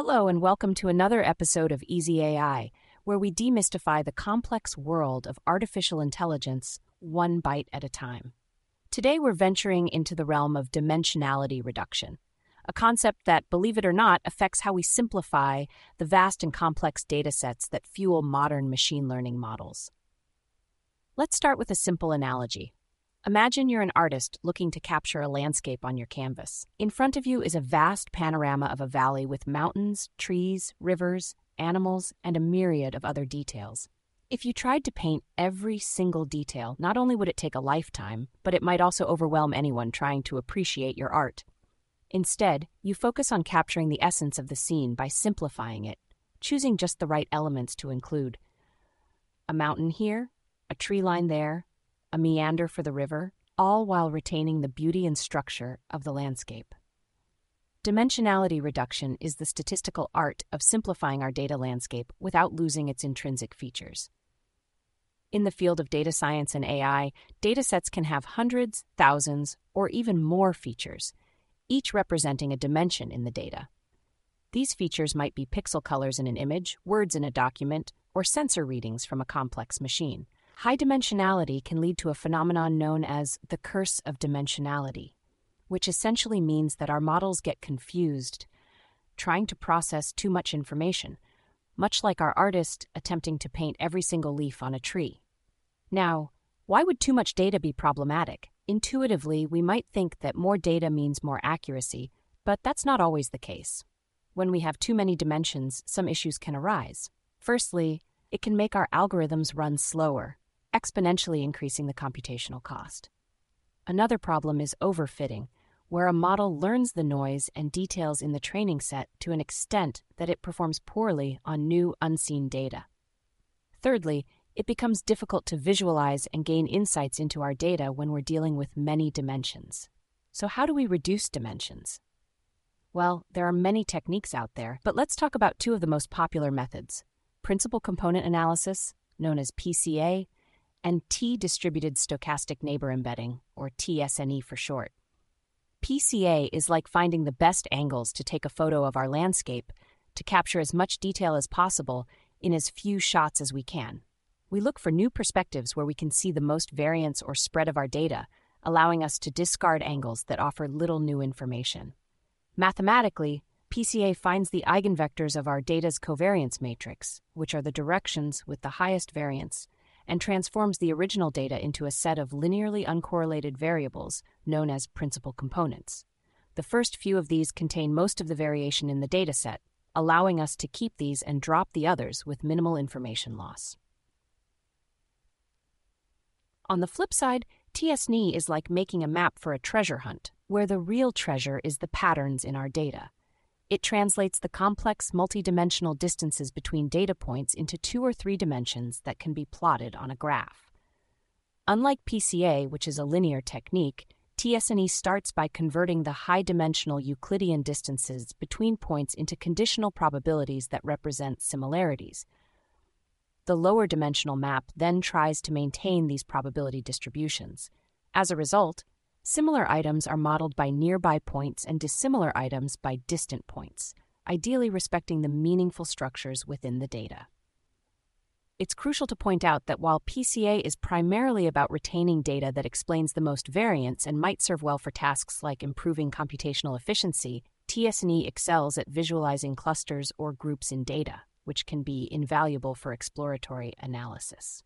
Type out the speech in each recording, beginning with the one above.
Hello, and welcome to another episode of Easy AI, where we demystify the complex world of artificial intelligence one byte at a time. Today, we're venturing into the realm of dimensionality reduction, a concept that, believe it or not, affects how we simplify the vast and complex datasets that fuel modern machine learning models. Let's start with a simple analogy. Imagine you're an artist looking to capture a landscape on your canvas. In front of you is a vast panorama of a valley with mountains, trees, rivers, animals, and a myriad of other details. If you tried to paint every single detail, not only would it take a lifetime, but it might also overwhelm anyone trying to appreciate your art. Instead, you focus on capturing the essence of the scene by simplifying it, choosing just the right elements to include. A mountain here, a tree line there, a meander for the river, all while retaining the beauty and structure of the landscape. Dimensionality reduction is the statistical art of simplifying our data landscape without losing its intrinsic features. In the field of data science and AI, datasets can have hundreds, thousands, or even more features, each representing a dimension in the data. These features might be pixel colors in an image, words in a document, or sensor readings from a complex machine. High dimensionality can lead to a phenomenon known as the curse of dimensionality, which essentially means that our models get confused, trying to process too much information, much like our artist attempting to paint every single leaf on a tree. Now, why would too much data be problematic? Intuitively, we might think that more data means more accuracy, but that's not always the case. When we have too many dimensions, some issues can arise. Firstly, it can make our algorithms run slower, exponentially increasing the computational cost. Another problem is overfitting, where a model learns the noise and details in the training set to an extent that it performs poorly on new unseen data. Thirdly, it becomes difficult to visualize and gain insights into our data when we're dealing with many dimensions. So, how do we reduce dimensions? Well, there are many techniques out there, but let's talk about two of the most popular methods principal component analysis, known as PCA, and T distributed stochastic neighbor embedding, or TSNE for short. PCA is like finding the best angles to take a photo of our landscape to capture as much detail as possible in as few shots as we can. We look for new perspectives where we can see the most variance or spread of our data, allowing us to discard angles that offer little new information. Mathematically, PCA finds the eigenvectors of our data's covariance matrix, which are the directions with the highest variance, and transforms the original data into a set of linearly uncorrelated variables known as principal components. The first few of these contain most of the variation in the dataset, allowing us to keep these and drop the others with minimal information loss. On the flip side, TSNE is like making a map for a treasure hunt, where the real treasure is the patterns in our data. It translates the complex multidimensional distances between data points into two or three dimensions that can be plotted on a graph. Unlike PCA, which is a linear technique, TSNE starts by converting the high dimensional Euclidean distances between points into conditional probabilities that represent similarities. The lower dimensional map then tries to maintain these probability distributions. As a result, Similar items are modeled by nearby points and dissimilar items by distant points, ideally respecting the meaningful structures within the data. It's crucial to point out that while PCA is primarily about retaining data that explains the most variance and might serve well for tasks like improving computational efficiency, TSNE excels at visualizing clusters or groups in data, which can be invaluable for exploratory analysis.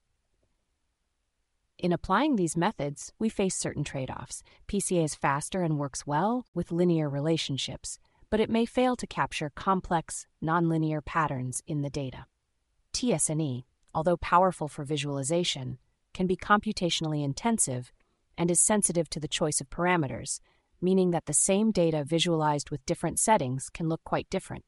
In applying these methods, we face certain trade offs. PCA is faster and works well with linear relationships, but it may fail to capture complex, nonlinear patterns in the data. TSNE, although powerful for visualization, can be computationally intensive and is sensitive to the choice of parameters, meaning that the same data visualized with different settings can look quite different.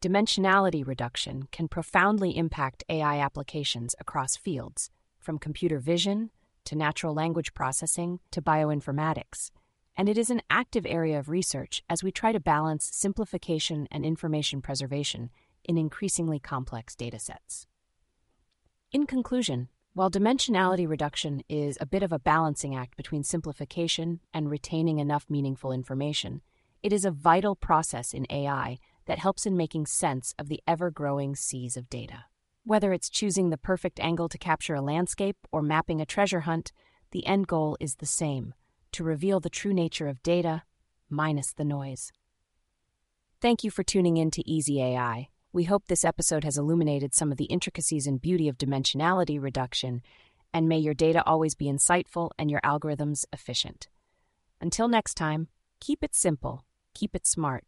Dimensionality reduction can profoundly impact AI applications across fields from computer vision to natural language processing to bioinformatics, and it is an active area of research as we try to balance simplification and information preservation in increasingly complex datasets. In conclusion, while dimensionality reduction is a bit of a balancing act between simplification and retaining enough meaningful information, it is a vital process in AI that helps in making sense of the ever growing seas of data. Whether it's choosing the perfect angle to capture a landscape or mapping a treasure hunt, the end goal is the same to reveal the true nature of data, minus the noise. Thank you for tuning in to Easy AI. We hope this episode has illuminated some of the intricacies and beauty of dimensionality reduction, and may your data always be insightful and your algorithms efficient. Until next time, keep it simple, keep it smart